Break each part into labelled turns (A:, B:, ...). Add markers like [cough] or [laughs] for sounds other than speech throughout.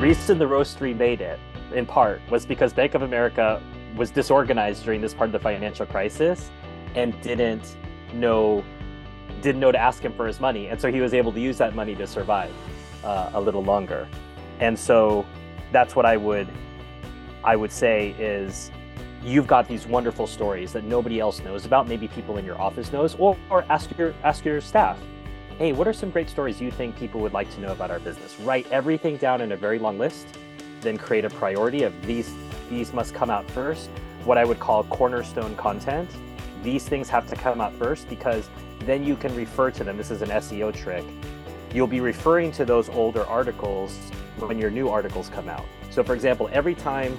A: reason the Roasterie made it, in part, was because Bank of America was disorganized during this part of the financial crisis and didn't know didn't know to ask him for his money, and so he was able to use that money to survive uh, a little longer. And so that's what I would I would say is you've got these wonderful stories that nobody else knows about. Maybe people in your office knows, or, or ask your ask your staff. Hey, what are some great stories you think people would like to know about our business? Write everything down in a very long list, then create a priority of these these must come out first. What I would call cornerstone content. These things have to come out first because then you can refer to them. This is an SEO trick. You'll be referring to those older articles when your new articles come out. So, for example, every time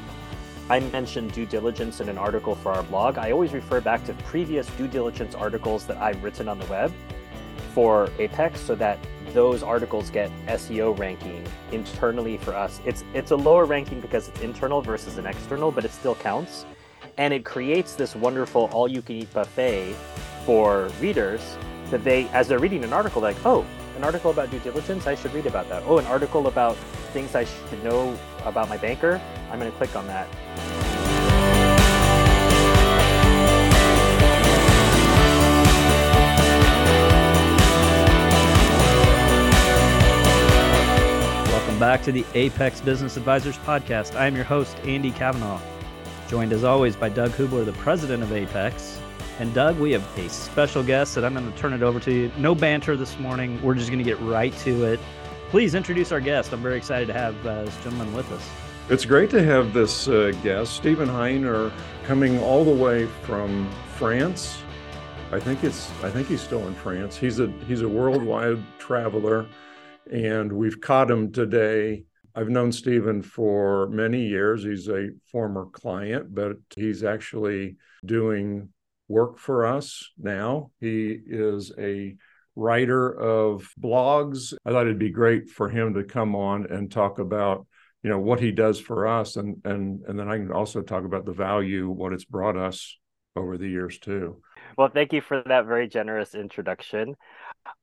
A: I mention due diligence in an article for our blog, I always refer back to previous due diligence articles that I've written on the web for Apex so that those articles get SEO ranking internally for us. It's it's a lower ranking because it's internal versus an external, but it still counts. And it creates this wonderful all you can eat buffet for readers that they as they're reading an article like, "Oh, an article about due diligence, I should read about that. Oh, an article about things I should know about my banker, I'm going to click on that.
B: Back to the Apex Business Advisors Podcast. I am your host, Andy Kavanaugh, joined as always by Doug Hubler, the president of Apex. And Doug, we have a special guest that I'm going to turn it over to you. No banter this morning. We're just going to get right to it. Please introduce our guest. I'm very excited to have uh, this gentleman with us.
C: It's great to have this uh, guest, Stephen Heiner, coming all the way from France. I think it's I think he's still in France. He's a he's a worldwide traveler, and we've caught him today. I've known Stephen for many years. He's a former client, but he's actually doing work for us now. He is a writer of blogs. I thought it'd be great for him to come on and talk about you know what he does for us and and and then i can also talk about the value what it's brought us over the years too
A: well thank you for that very generous introduction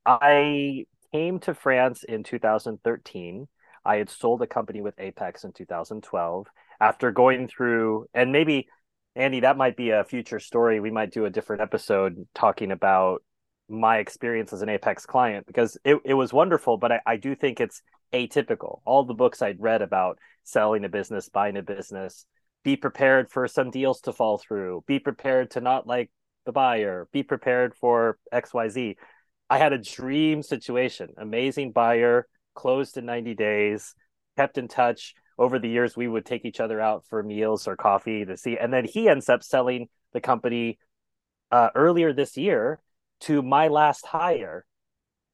A: i came to france in 2013 i had sold a company with apex in 2012 after going through and maybe andy that might be a future story we might do a different episode talking about my experience as an apex client because it, it was wonderful but I, I do think it's atypical. All the books I'd read about selling a business, buying a business, be prepared for some deals to fall through, be prepared to not like the buyer, be prepared for XYZ. I had a dream situation, amazing buyer, closed in 90 days, kept in touch. Over the years, we would take each other out for meals or coffee to see. And then he ends up selling the company uh, earlier this year to my last hire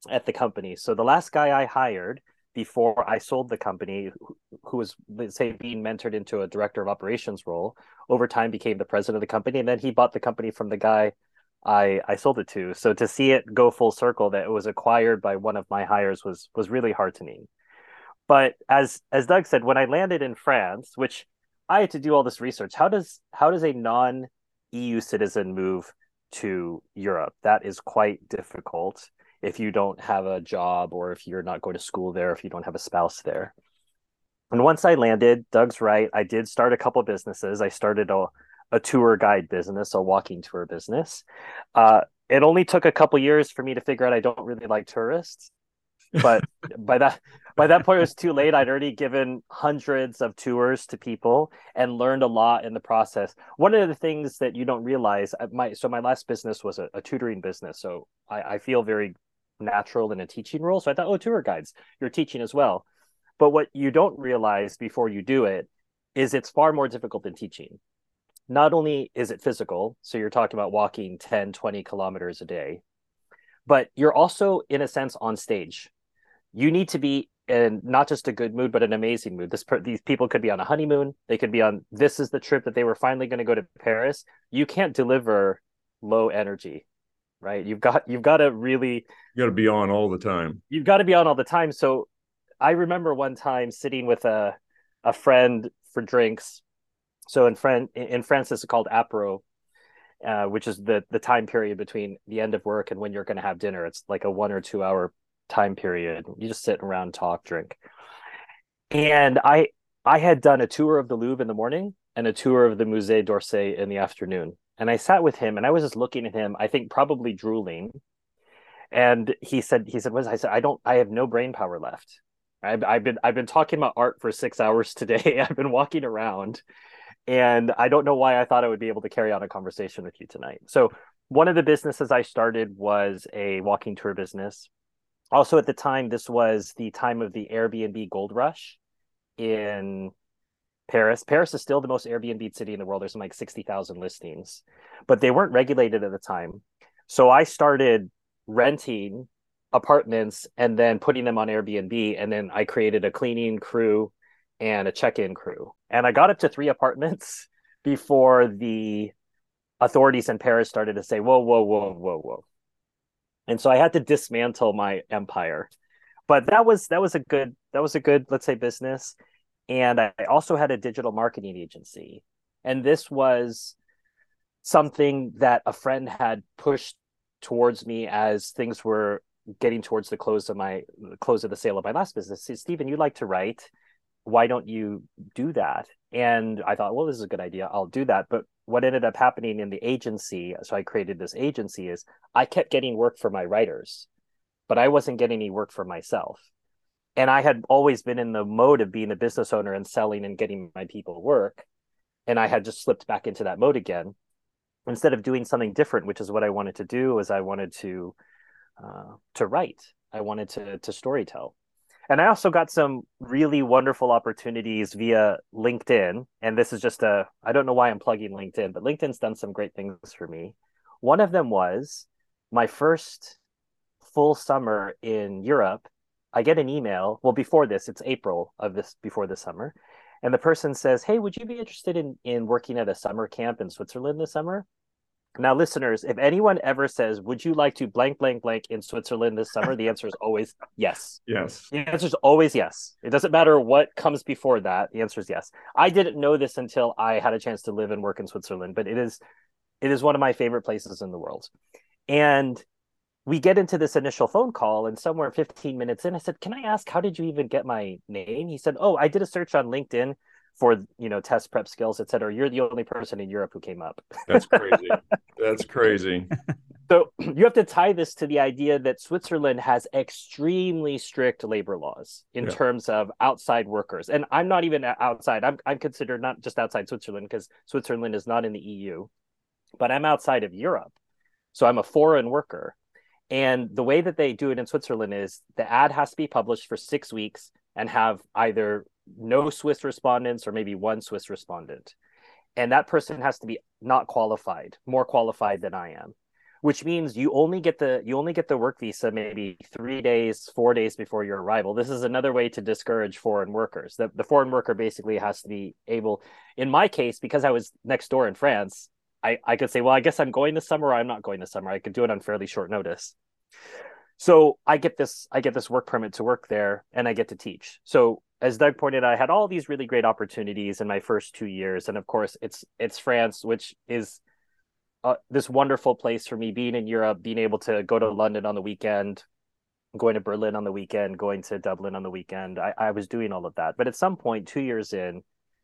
A: at the company. So the last guy I hired before I sold the company, who was let's say being mentored into a director of operations role, over time became the president of the company, and then he bought the company from the guy I I sold it to. So to see it go full circle, that it was acquired by one of my hires was was really heartening. But as as Doug said, when I landed in France, which I had to do all this research, how does how does a non EU citizen move to Europe? That is quite difficult if you don't have a job or if you're not going to school there, if you don't have a spouse there. And once I landed, Doug's right. I did start a couple businesses. I started a, a tour guide business, a walking tour business. Uh, it only took a couple years for me to figure out I don't really like tourists. But [laughs] by that by that point, it was too late. I'd already given hundreds of tours to people and learned a lot in the process. One of the things that you don't realize, uh, my so my last business was a, a tutoring business, so I, I feel very natural in a teaching role. So I thought, oh, tour guides, you're teaching as well. But what you don't realize before you do it is it's far more difficult than teaching. Not only is it physical, so you're talking about walking 10, 20 kilometers a day, but you're also, in a sense, on stage. You need to be in not just a good mood, but an amazing mood. This these people could be on a honeymoon. They could be on this is the trip that they were finally going to go to Paris. You can't deliver low energy right? You've got you've got to really
C: you got to be on all the time.
A: You've got to be on all the time. So I remember one time sitting with a a friend for drinks. So in friend in France, it's called apéro, uh, which is the the time period between the end of work and when you're going to have dinner. It's like a one or two hour time period. You just sit around, talk, drink. And I I had done a tour of the Louvre in the morning and a tour of the Musée d'Orsay in the afternoon. And I sat with him and I was just looking at him, I think probably drooling. And he said, he said, what I said, I don't, I have no brain power left. I've, I've been, I've been talking about art for six hours today. [laughs] I've been walking around and I don't know why I thought I would be able to carry on a conversation with you tonight. So one of the businesses I started was a walking tour business. Also at the time, this was the time of the Airbnb gold rush in Paris. Paris is still the most Airbnb city in the world. There's like 60,000 listings, but they weren't regulated at the time. So I started renting apartments and then putting them on Airbnb. And then I created a cleaning crew and a check in crew. And I got up to three apartments [laughs] before the authorities in Paris started to say, whoa, whoa, whoa, whoa, whoa. And so I had to dismantle my empire. But that was that was a good that was a good let's say business and I also had a digital marketing agency. And this was something that a friend had pushed towards me as things were getting towards the close of my close of the sale of my last business. Stephen, you like to write. Why don't you do that? And I thought, well, this is a good idea. I'll do that. But what ended up happening in the agency, so I created this agency, is I kept getting work for my writers, but I wasn't getting any work for myself and I had always been in the mode of being a business owner and selling and getting my people work. And I had just slipped back into that mode again. Instead of doing something different, which is what I wanted to do, is I wanted to uh, to write. I wanted to to storytell. And I also got some really wonderful opportunities via LinkedIn. And this is just a I don't know why I'm plugging LinkedIn, but LinkedIn's done some great things for me. One of them was my first full summer in Europe I get an email. Well, before this, it's April of this before the summer, and the person says, "Hey, would you be interested in in working at a summer camp in Switzerland this summer?" Now, listeners, if anyone ever says, "Would you like to blank blank blank in Switzerland this summer?" the answer is always yes.
C: Yes.
A: The answer is always yes. It doesn't matter what comes before that. The answer is yes. I didn't know this until I had a chance to live and work in Switzerland, but it is it is one of my favorite places in the world. And we get into this initial phone call and somewhere 15 minutes in i said can i ask how did you even get my name he said oh i did a search on linkedin for you know test prep skills etc you're the only person in europe who came up.
C: That's crazy. [laughs] That's crazy.
A: So you have to tie this to the idea that switzerland has extremely strict labor laws in yeah. terms of outside workers. And i'm not even outside. I'm, I'm considered not just outside switzerland because switzerland is not in the eu but i'm outside of europe. So i'm a foreign worker. And the way that they do it in Switzerland is the ad has to be published for six weeks and have either no Swiss respondents or maybe one Swiss respondent. And that person has to be not qualified, more qualified than I am, which means you only get the you only get the work visa maybe three days, four days before your arrival. This is another way to discourage foreign workers. The, the foreign worker basically has to be able, in my case, because I was next door in France, I, I could say, well, I guess I'm going this summer or I'm not going this summer. I could do it on fairly short notice. So I get this, I get this work permit to work there and I get to teach. So as Doug pointed out, I had all these really great opportunities in my first two years. And of course it's it's France, which is uh, this wonderful place for me being in Europe, being able to go to London on the weekend, going to Berlin on the weekend, going to Dublin on the weekend. I, I was doing all of that. But at some point, two years in,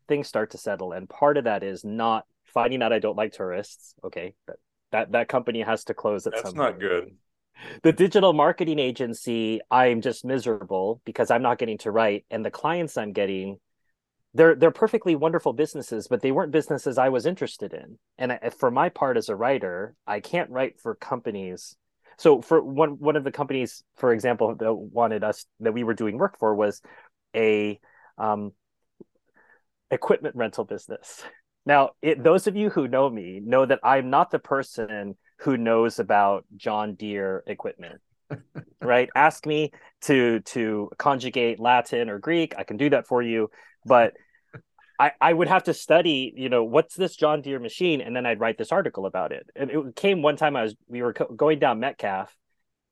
A: things start to settle. And part of that is not finding out I don't like tourists. Okay, that that, that company has to close at
C: That's
A: some.
C: not
A: point.
C: good. [laughs]
A: The digital marketing agency, I'm just miserable because I'm not getting to write, and the clients I'm getting, they're they're perfectly wonderful businesses, but they weren't businesses I was interested in. And I, for my part as a writer, I can't write for companies. So for one one of the companies, for example, that wanted us that we were doing work for was a um, equipment rental business. Now, it, those of you who know me know that I'm not the person who knows about John Deere equipment. right? [laughs] Ask me to to conjugate Latin or Greek. I can do that for you, but I, I would have to study, you know, what's this John Deere machine, and then I'd write this article about it. And it came one time I was we were co- going down Metcalf,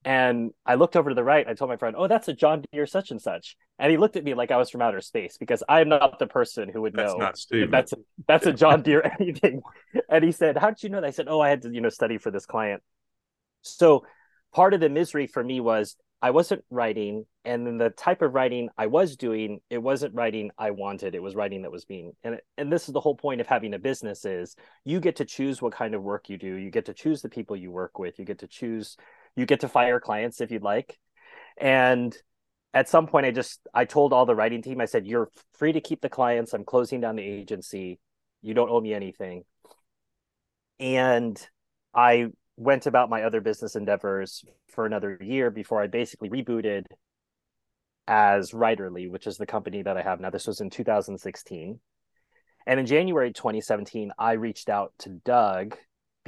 A: and I looked over to the right. I told my friend, "Oh, that's a John Deere such and such," and he looked at me like I was from outer space because I'm not the person who would
C: that's
A: know.
C: Not Steve.
A: That's a, that's a [laughs] John Deere [laughs] anything. And he said, "How did you know?" that? I said, "Oh, I had to you know study for this client." So part of the misery for me was I wasn't writing, and then the type of writing I was doing, it wasn't writing I wanted. It was writing that was being, and and this is the whole point of having a business is you get to choose what kind of work you do. You get to choose the people you work with. You get to choose, you get to fire clients if you'd like, and at some point I just I told all the writing team I said you're free to keep the clients. I'm closing down the agency. You don't owe me anything. And I went about my other business endeavors for another year before I basically rebooted as Writerly, which is the company that I have now. This was in 2016. And in January 2017, I reached out to Doug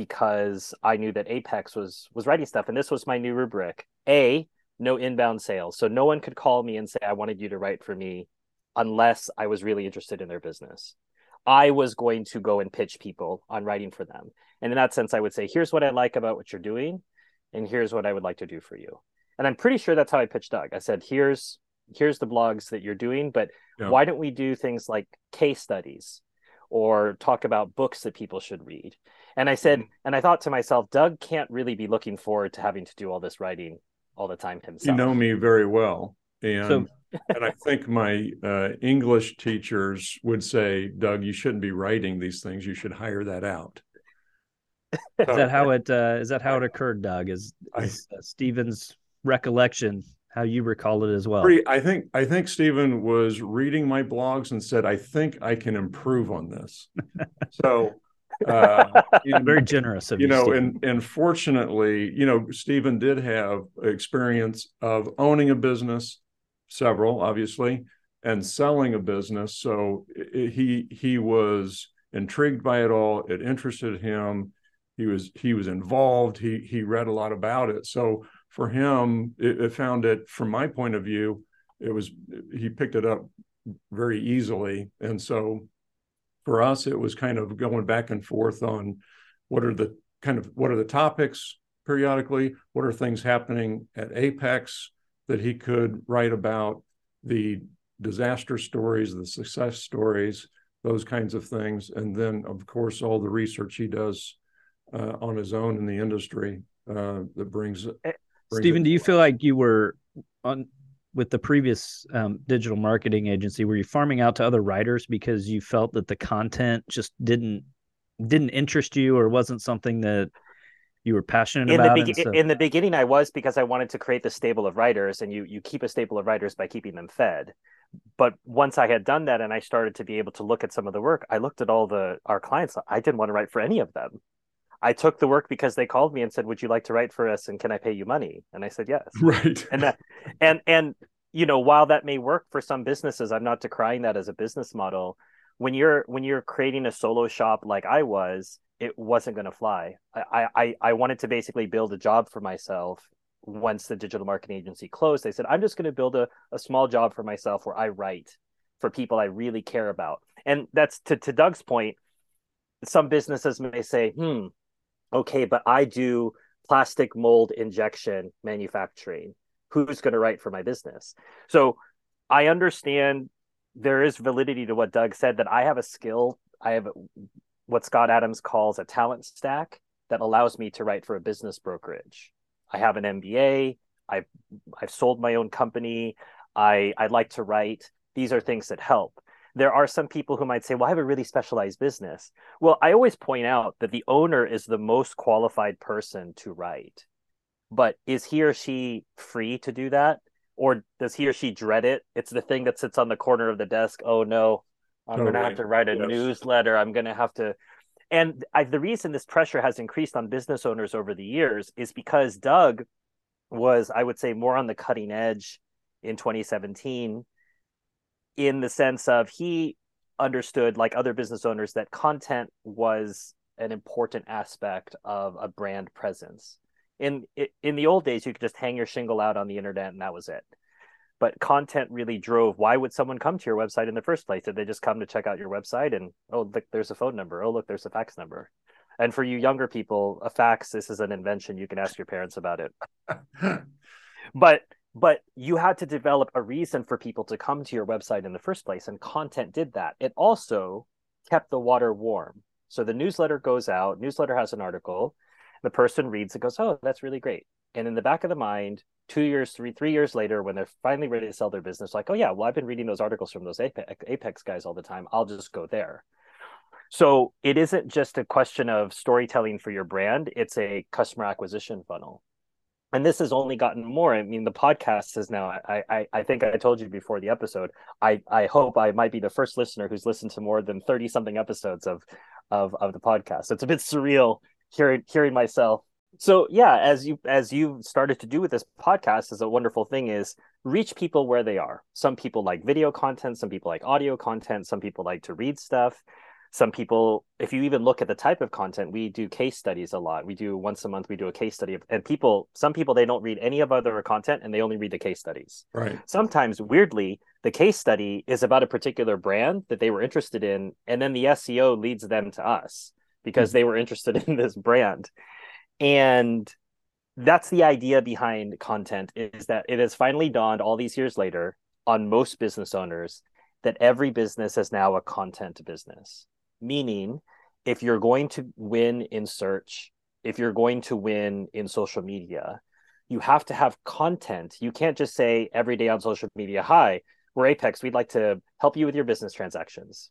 A: because I knew that Apex was was writing stuff. And this was my new rubric. A, no inbound sales. So no one could call me and say, I wanted you to write for me unless I was really interested in their business. I was going to go and pitch people on writing for them. And in that sense, I would say, here's what I like about what you're doing, and here's what I would like to do for you. And I'm pretty sure that's how I pitched Doug. I said, here's here's the blogs that you're doing, but yeah. why don't we do things like case studies or talk about books that people should read? And I said, mm-hmm. and I thought to myself, Doug can't really be looking forward to having to do all this writing all the time himself.
C: You know me very well. And so, and I think my uh, English teachers would say, Doug, you shouldn't be writing these things. You should hire that out.
B: is that how it uh, is that how it occurred, Doug? Is, is uh, Stephen's recollection how you recall it as well?
C: I think I think Stephen was reading my blogs and said, "I think I can improve on this." [laughs] so
B: uh, very generous of
C: you, you know and and fortunately you know stephen did have experience of owning a business several obviously and selling a business. So it, he he was intrigued by it all. It interested him. He was he was involved. He he read a lot about it. So for him it, it found it from my point of view it was he picked it up very easily. And so for us it was kind of going back and forth on what are the kind of what are the topics periodically? What are things happening at apex that he could write about? The disaster stories the success stories those kinds of things. And then of course all the research he does uh, on his own in the industry uh, that brings,
B: Stephen, do you feel like you were on with the previous um, digital marketing agency were you farming out to other writers because you felt that the content just didn't didn't interest you or wasn't something that you were passionate
A: in
B: about?
A: The be- so... in the beginning i was because i wanted to create the stable of writers and you you keep a stable of writers by keeping them fed. But once i had done that and i started to be able to look at some of the work i looked at all the our clients. I didn't want to write for any of them I took the work because they called me and said, "Would you like to write for us? And can I pay you money?" And I said, "Yes."
C: Right.
A: And that, and and you know, while that may work for some businesses, I'm not decrying that as a business model. When you're when you're creating a solo shop like I was, it wasn't going to fly. I, I I wanted to basically build a job for myself. Once the digital marketing agency closed, they said, "I'm just going to build a, a small job for myself where I write for people I really care about." And that's to to Doug's point. Some businesses may say, "Hmm, okay, but I do plastic mold injection manufacturing. Who's going to write for my business? So I understand there is validity to what Doug said that I have a skill. I have what Scott Adams calls a talent stack that allows me to write for a business brokerage. I have an MBA. I've I've sold my own company. I I like to write. These are things that help there are some people who might say, well, I have a really specialized business. Well, I always point out that the owner is the most qualified person to write. But is he or she free to do that? Or does he or she dread it? It's the thing that sits on the corner of the desk. Oh, no, I'm totally. going to have to write a yes. newsletter. I'm going to have to. And I, the reason this pressure has increased on business owners over the years is because Doug was, I would say, more on the cutting edge in 2017 in the sense of he understood like other business owners that content was an important aspect of a brand presence. In in the old days you could just hang your shingle out on the internet and that was it. But content really drove why would someone come to your website in the first place? Did they just come to check out your website and oh look there's a phone number. Oh look there's a fax number. And for you younger people a fax this is an invention. You can ask your parents about it. [laughs] But but you had to develop a reason for people to come to your website in the first place and content did that it also kept the water warm so the newsletter goes out newsletter has an article the person reads it goes oh that's really great And in the back of the mind, two years, three, three years later, when they're finally ready to sell their business, like, oh yeah, well, I've been reading those articles from those Apex, Apex guys all the time. I'll just go there. So it isn't just a question of storytelling for your brand; it's a customer acquisition funnel. And this has only gotten more. I mean, the podcast is now. I, I I think I told you before the episode. I I hope I might be the first listener who's listened to more than thirty something episodes of of of the podcast. So It's a bit surreal hearing hearing myself so yeah as you as you've started to do with this podcast is a wonderful thing is reach people where they are some people like video content some people like audio content some people like to read stuff some people if you even look at the type of content we do case studies a lot. We do once a month we do a case study and people some people they don't read any of other content and they only read the case studies.
C: Right.
A: Sometimes weirdly the case study is about a particular brand that they were interested in and then the seo leads them to us because mm-hmm. they were interested [laughs] in this brand. And that's the idea behind content is that it has finally dawned all these years later on most business owners that every business is now a content business meaning if you're going to win in search if you're going to win in social media you have to have content you can't just say every day on social media hi we're apex we'd like to help you with your business transactions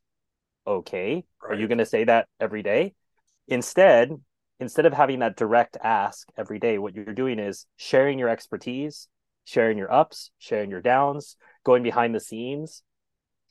A: okay right. are you going to say that every day instead instead of having that direct ask every day, what you're doing is sharing your expertise, sharing your ups, sharing your downs, going behind the scenes.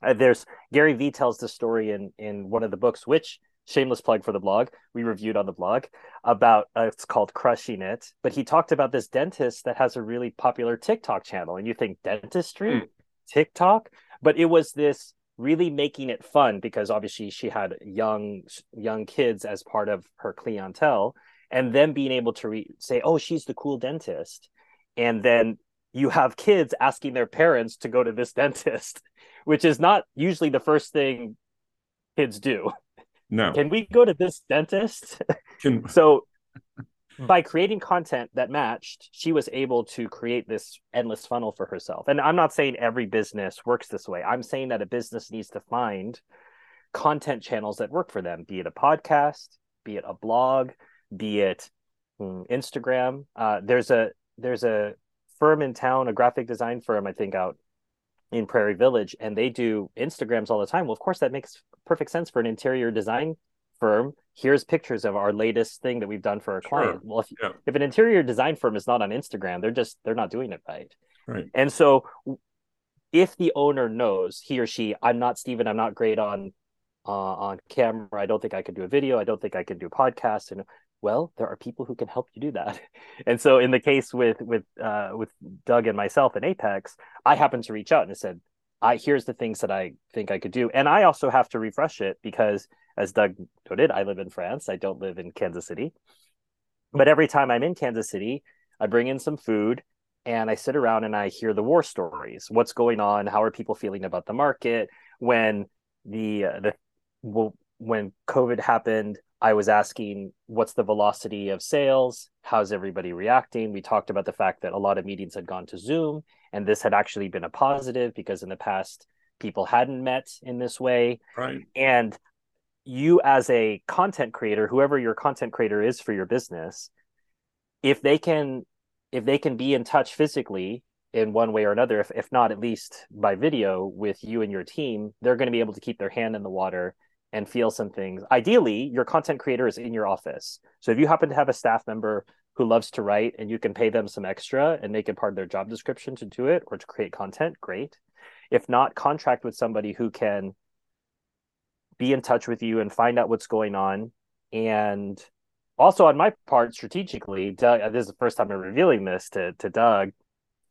A: Uh, there's Gary Vee tells the story in in one of the books, which shameless plug for the blog we reviewed on the blog about uh, it's called crushing it but he talked about this dentist that has a really popular tiktok channel and you think dentistry? Mm. tiktok? But it was this really making it fun because obviously she had young young kids as part of her clientele and then being able to re- say oh she's the cool dentist. And then you have kids asking their parents to go to this [laughs] dentist which is not usually the first thing kids do
C: no
A: can we go to this dentist can... [laughs] so by creating content that matched, she was able to create this endless funnel for herself. And I'm not saying every business works this way. I'm saying that a business needs to find content channels that work for them, be it a podcast, be it a blog, be it mm, Instagram. Uh, there's a there's a firm in town, a graphic design firm, I think, out in Prairie Village, and they do Instagrams all the time. Well, of course, that makes perfect sense for an interior design firm here's pictures of our latest thing that we've done for sure. client well if, yeah. if an interior design firm is not on instagram they're just they're not doing it right
C: right
A: and so if the owner knows he or she i'm not Stephen i'm not great on uh, on camera i don't think i can do a video i don't think i can do a podcast and well there are people who can help you do that [laughs] and so in the case with with uh, with doug and myself in apex i happened to reach out and said i here's the things that i think i could do and i also have to refresh it because as Doug noted, I live in France. I don't live in Kansas City. But every time I'm in Kansas City, I bring in some food and I sit around and I hear the war stories. What's going on? How are people feeling about the market? When the uh, the well, when COVID happened, I was asking what's the velocity of sales? How's everybody reacting? We talked about the fact that a lot of meetings had gone to Zoom, and this had actually been a positive because in the past people hadn't met in this way.
C: Right.
A: And you as a content creator whoever your content creator is for your business if they can if they can be in touch physically in one way or another if, if not at least by video with you and your team they're going to be able to keep their hand in the water and feel some things. Ideally your content creator is in your office. So if you happen to have a staff member who loves to write and you can pay them some extra and make it part of their job description to do it or to create content great. If not contract with somebody who can be in touch with you and find out what's going on. And also on my part, strategically, Doug, uh, this is the first time I'm revealing this to, to Doug,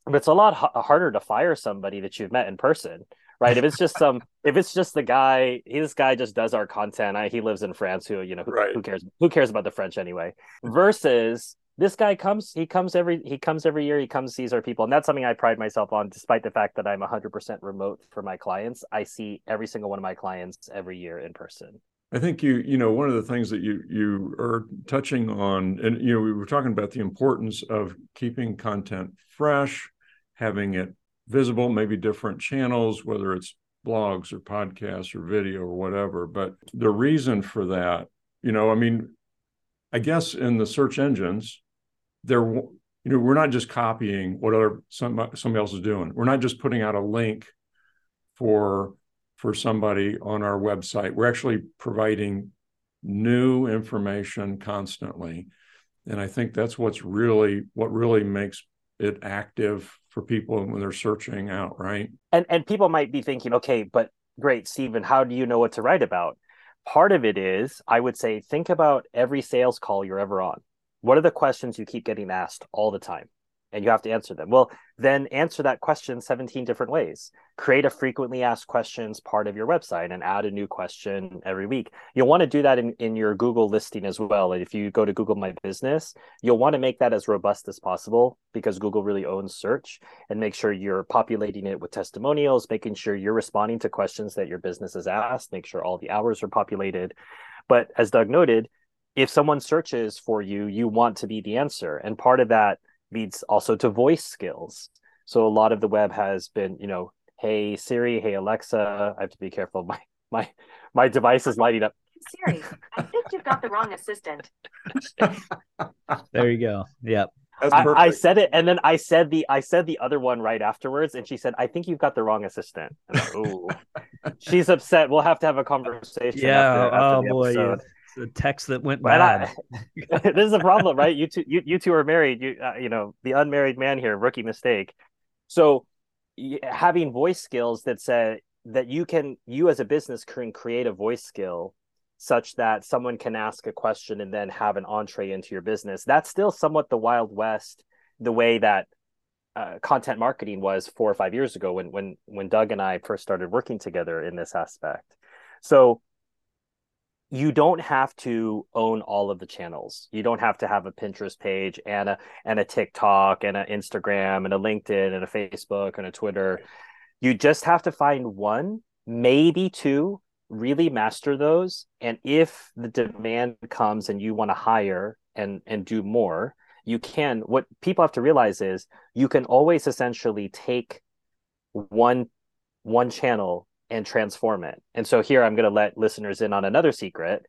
A: but it's a lot h- harder to fire somebody that you've met in person, right? if it's just some, if it's just the guy, he, this guy just does our content. I, he lives in France. Who you know, who, right. who cares? Who cares about the French anyway? Versus this guy comes he comes every he comes every year he comes sees our people and that's something i pride myself on despite the fact that i'm 100% remote for my clients i see every single one of my clients every year in person
C: i think you you know one of the things that you you are touching on and you know we were talking about the importance of keeping content fresh having it visible maybe different channels whether it's blogs or podcasts or video or whatever but the reason for that you know i mean I guess in the search engines, there you know, we're not just copying what other somebody, somebody else is doing. We're not just putting out a link for for somebody on our website. We're actually providing new information constantly. And I think that's what's really what really makes it active for people when they're searching out, right?
A: And and people might be thinking, okay, but great, Stephen, how do you know what to write about? Part of it is, I would say, think about every sales call you're ever on. What are the questions you keep getting asked all the time? And you have to answer them. Well, then answer that question 17 different ways. Create a frequently asked questions part of your website and add a new question every week. You'll want to do that in, in your Google listing as well. If you go to Google My Business, you'll want to make that as robust as possible because Google really owns search and make sure you're populating it with testimonials, making sure you're responding to questions that your business has asked, make sure all the hours are populated. But as Doug noted, if someone searches for you, you want to be the answer. And part of that leads also to voice skills. So a lot of the web has been, you know, hey Siri, hey Alexa. I have to be careful. [laughs] My my my device is lighting up.
D: Siri, I think you've got the wrong assistant. [laughs]
B: there you go. Yep.
A: I, I, said it, and then I said the I said the other one right afterwards, and she said, "I think you've got the wrong assistant." Like, [laughs] she's upset. We'll have to have a conversation.
B: Yeah. After, after oh boy. Yeah the text that went bad.
A: I, [laughs] this is a problem, right? You two, you, you two are married. You, uh, you know, the unmarried man here, rookie mistake. So, having voice skills that say that you can, you as a business can create a voice skill such that someone can ask a question and then have an entree into your business. That's still somewhat the wild west, the way that uh, content marketing was four or five years ago when when when Doug and I first started working together in this aspect. So you don't have to own all of the channels. You don't have to have a Pinterest page and a and a TikTok and an Instagram and a LinkedIn and a Facebook and a Twitter. You just have to find one, maybe two, really master those. And if the demand comes and you want to hire and and do more, you can. What people have to realize is you can always essentially take one one channel and transform it. And so here I'm going to let listeners in on another secret.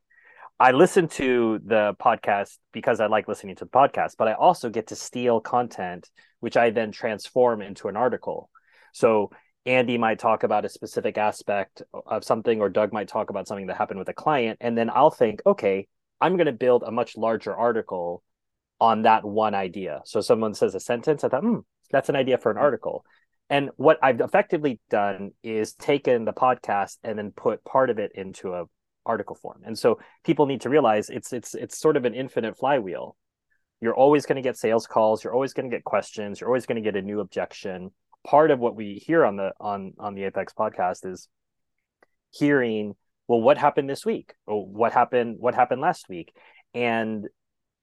A: I listen to the podcast because I like listening to the podcast, but I also get to steal content, which I then transform into an article. So Andy might talk about a specific aspect of something, or Doug might talk about something that happened with a client. And then I'll think, okay, I'm going to build a much larger article on that one idea. So someone says a sentence, I thought, hmm, that's an idea for an article. And what I've effectively done is taken the podcast and then put part of it into a article form. And so people need to realize it's it's it's sort of an infinite flywheel. You're always going to get sales calls, you're always going to get questions, you're always going to get a new objection. Part of what we hear on the on on the Apex podcast is hearing, well, what happened this week? Or what happened what happened last week? And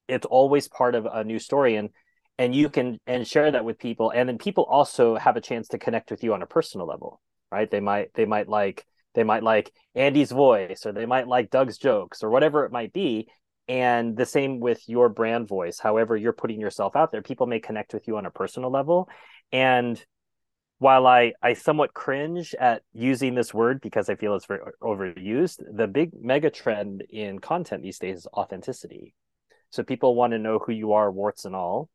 A: it's always part of a new story and and you can and share that with people and then people also have a chance to connect with you on a personal level right? They might they might like they might like andy's voice or they might like doug's jokes or whatever it might be. And the same with your brand voice however you're putting yourself out there people may connect with you on a personal level. And while i i somewhat cringe at using this word because i feel it's very overused the big mega trend in content these days is authenticity. So people want to know who you are warts and all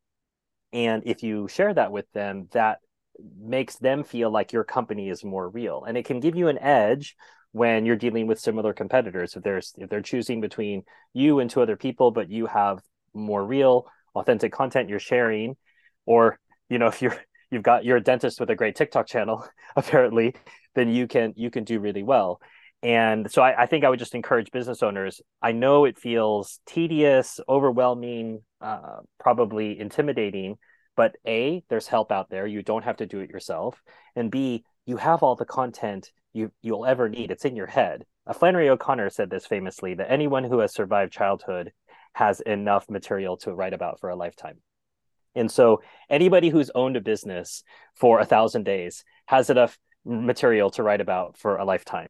A: and if you share that with them that makes them feel like your company is more real. And it can give you an edge when you're dealing with similar competitors. If there's if they're choosing between you and two other people but you have more real authentic content you're sharing or you know [laughs] if you're you've got you're a dentist with a great tiktok channel [laughs] apparently then you can you can do really well. And so I, I, think I would just encourage business owners. I know it feels tedious, overwhelming, uh, probably intimidating, but A, there's help out there. You don't have to do it yourself. And B, you have all the content you, you'll ever need. It's in your head. Uh, Flannery O'Connor said this famously that anyone who has survived childhood has enough material to write about for a lifetime. And so anybody who's owned a business for a thousand days has enough material to write about for a lifetime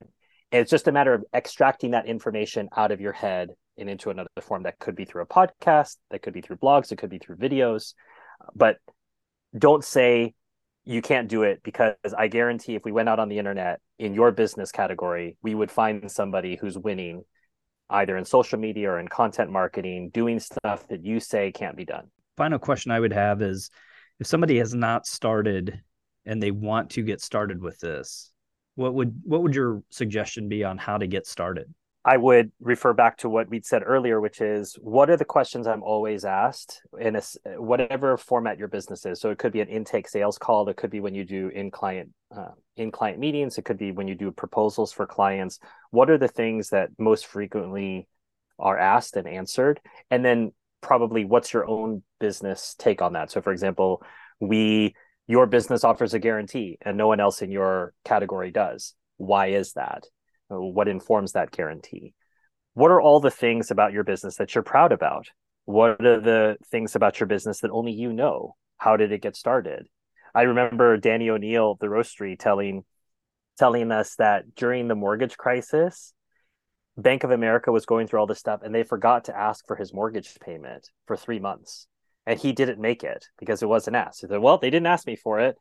A: it's just a matter of extracting that information out of your head and into another form that could be through a podcast that could be through blogs it could be through videos but don't say you can't do it because i guarantee if we went out on the internet in your business category we would find somebody who's winning either in social media or in content marketing doing stuff that you say can't be done
B: final question I would have is if somebody has not started and they want to get started with this, what would what would your suggestion be on how to get started?
A: I would refer back to what we'd said earlier, which is what are the questions I'm always asked in a whatever format your business is. So it could be an intake sales call. It could be when you do in client uh, in client meetings. It could be when you do proposals for clients. What are the things that most frequently are asked and answered? And then probably what's your own business take on that? So for example, we your business offers a guarantee and no one else in your category does. Why is that? What informs that guarantee? What are all the things about your business that you're proud about? What are the things about your business that only you know? How did it get started? I remember danny o'neill the Roasterie telling telling us that during the mortgage crisis bank of america was going through all this stuff and they forgot to ask for his mortgage payment for three months. And he didn't make it because it wasn't asked. He said well they didn't ask me for it.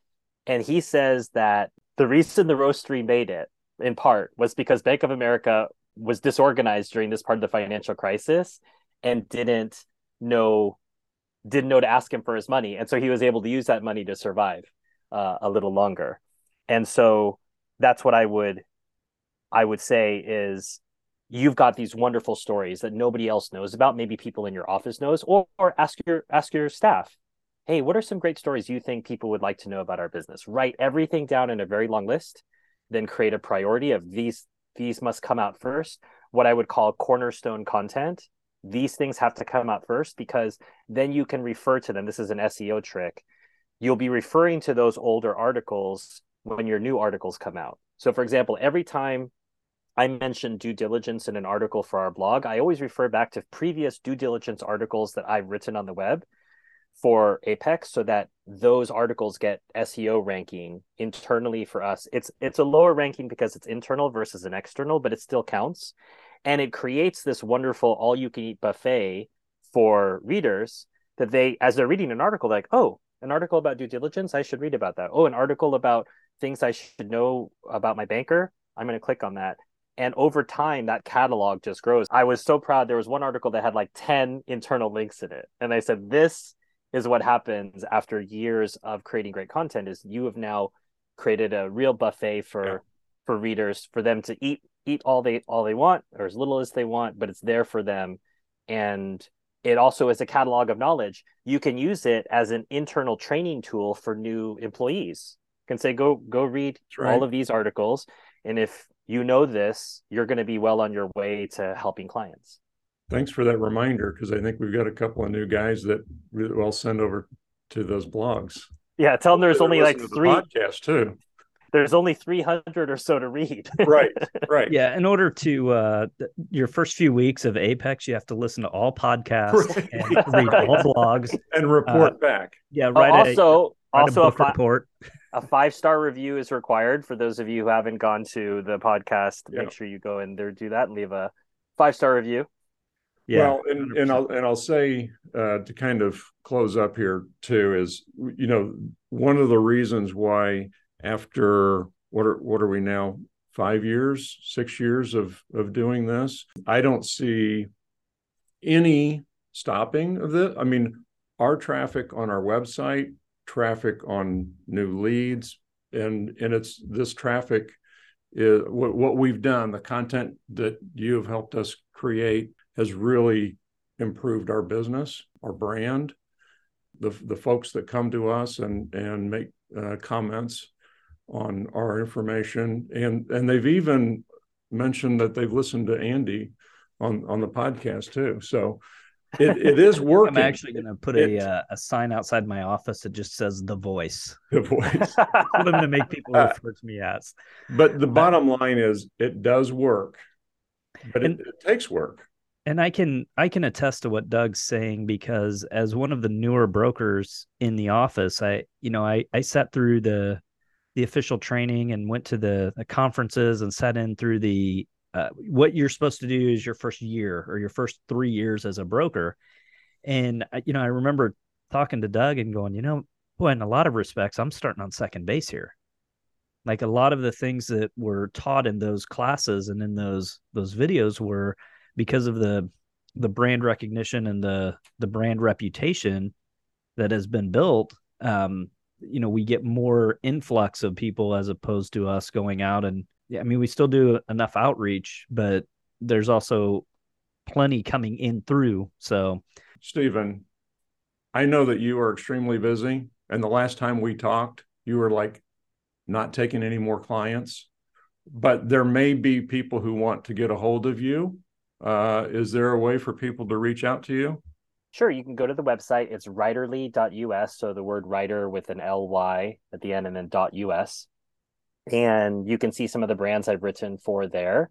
A: And he says that the reason the Roasterie made it in part was because Bank of America was disorganized during this part of the financial crisis and didn't know didn't know to ask him for his money. And so he was able to use that money to survive uh, a little longer. And so that's what i would i would say is you've got these wonderful stories that nobody else knows about. Maybe people in your office knows or, or ask your ask your staff hey what are some great stories you think people would like to know about our business? Write everything down in a very long list then create a priority of these these must come out first. What i would call cornerstone content these things have to come out first because then you can refer to them. This is an seo trick. You'll be referring to those older articles when your new articles come out. So for example every time i mention due diligence in an article for our blog i always refer back to previous due diligence articles that i've written on the web for Apex so that those articles get SEO ranking internally for us. It's it's a lower ranking because it's internal versus an external, but it still counts. And it creates this wonderful all you can eat buffet for readers that they as they're reading an article like, "Oh, an article about due diligence, I should read about that. Oh, an article about things I should know about my banker, I'm going to click on that." And over time, that catalog just grows. I was so proud. There was one article that had like 10 internal links in it. And I said, This is what happens after years of creating great content is you have now created a real buffet for yeah. for readers for them to eat eat all they all they want or as little as they want but it's there for them. And it also is a catalog of knowledge. You can use it as an internal training tool for new employees. You can say go go read right. all of these articles. And if you know this you're going to be well on your way to helping clients
C: Thanks for that reminder because I think we've got a couple of new guys that we'll send over to those blogs.
A: Yeah, tell them there's only like three
C: podcasts too.
A: There's only 300 or so to read. [laughs]
C: right, right.
B: Yeah, in order to uh your first few weeks of Apex, you have to listen to all podcasts right. and read all [laughs] blogs
C: and report uh, back.
B: Yeah, right.
A: Uh, also,
B: a,
A: also
B: a, a fi- report.
A: A five star review is required for those of you who haven't gone to the podcast. Yeah. Make sure you go in there, do that, and leave a five star review.
C: Yeah. Well, and, and I'll and I'll say uh, to kind of close up here too is you know one of the reasons why after what are what are we now five years six years of of doing this I don't see any stopping of this. I mean, our traffic on our website, traffic on new leads, and and it's this traffic is what, what we've done, the content that you have helped us create has really improved our business, our brand. The, the folks that come to us and, and make uh, comments on our information. And, and they've even mentioned that they've listened to Andy on, on the podcast too. So it, it is [laughs] working.
B: I'm actually going to put a uh, a sign outside my office that just says "the voice."
C: The voice. [laughs]
B: I'm going to make people refer to me as.
C: But the bottom line is, it does work, but and, it, it takes work
B: and I can I can attest to what Doug's saying because as one of the newer brokers in the office, I you know I I sat through the the official training and went to the, the conferences and sat in through the uh, what you're supposed to do is your first year or your first three years as a broker, and you know I remember talking to Doug and going, you know, boy, in a lot of respects, I'm starting on second base here. Like a lot of the things that were taught in those classes and in those those videos were because of the the brand recognition and the the brand reputation that has been built, um, you know, we get more influx of people as opposed to us going out and yeah, I mean, we still do enough outreach, but there's also plenty coming in through. So,
C: Stephen, I know that you are extremely busy. And the last time we talked, you were like not taking any more clients, but there may be people who want to get a hold of you. Uh, is there a way for people to reach out to you?
A: Sure, you can go to the website. It's writerly.us. So the word writer with an ly at the end and then .us. And you can see some of the brands I've written for there,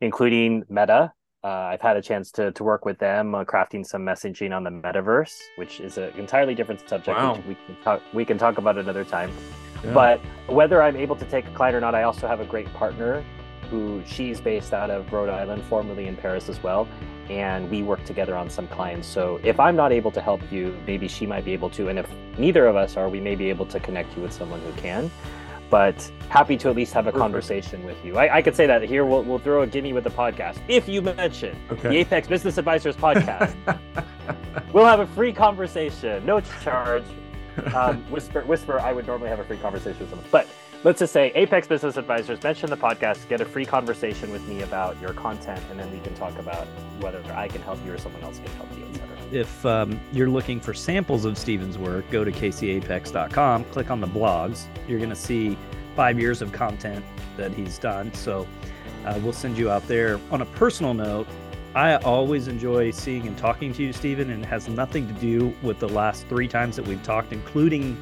A: including Meta. Uh, I've had a chance to, to work with them uh, crafting some messaging on the metaverse, which is an entirely different subject.
C: Wow.
A: Which we can talk we can talk about another time.
C: Yeah.
A: But whether I'm able to take a client or not, I also have a great partner who she's based out of Rhode Island, formerly in Paris as well. And we work together on some clients. So if I'm not able to help you, maybe she might be able to. And if neither of us are, we may be able to connect you with someone who can. But happy to at least have a
C: Perfect.
A: conversation with you. I, I could say that here. We'll, we'll throw a gimme with the podcast. If you mention the Apex Business Advisors podcast, [laughs] we'll have a free conversation, no charge [laughs] um, whisper whisper i would normally have a free conversation with someone but let's just say apex business advisors mention the podcast get a free conversation with me about your content and then we can talk about whether i can help you or someone else can help you etc
B: if um, you're looking for samples of Steven's work, go to kcapex.com, click on the blogs. You're going to see five years of content that he's done. So uh, we'll send you out there. On a personal note, I always enjoy seeing and talking to you, Steven, and it has nothing to do with the last three times that we've talked, including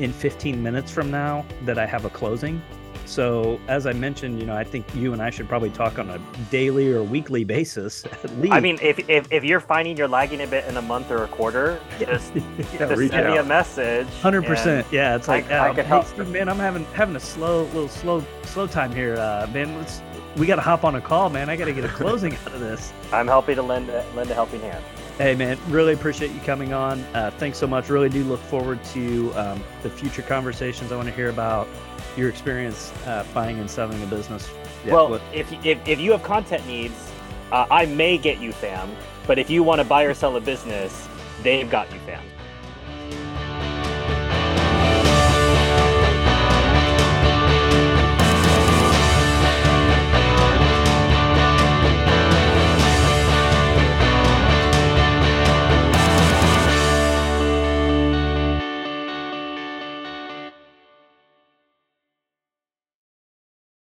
B: in 15 minutes from now that I have a closing. So, as I mentioned, you know, I think you and I should probably talk on a daily or weekly basis [laughs] at least.
A: i mean if, if if you're finding you're lagging a bit in a month or a quarter just, [laughs]
C: Yeah,
A: just send me a message
B: Hundred percent. Yeah, it's
A: I-
B: like,
A: I
B: uh,
A: could
B: hey,
A: help.
B: Steve, man, I'm having having a slow, little slow, slow time here, uh, man. Let's we got to hop on a call, man. I got to get a closing [laughs] out of this.
A: i'm happy to lend a, lend a helping hand
B: Hey, man, really appreciate you coming on. Uh, thanks so much. Really do look forward to um, the future conversations. I want to hear about your experience uh, buying and selling a business. Yeah,
A: well if, if if you have content needs uh, i may get you fam but if you want to buy or sell a business they've got you fam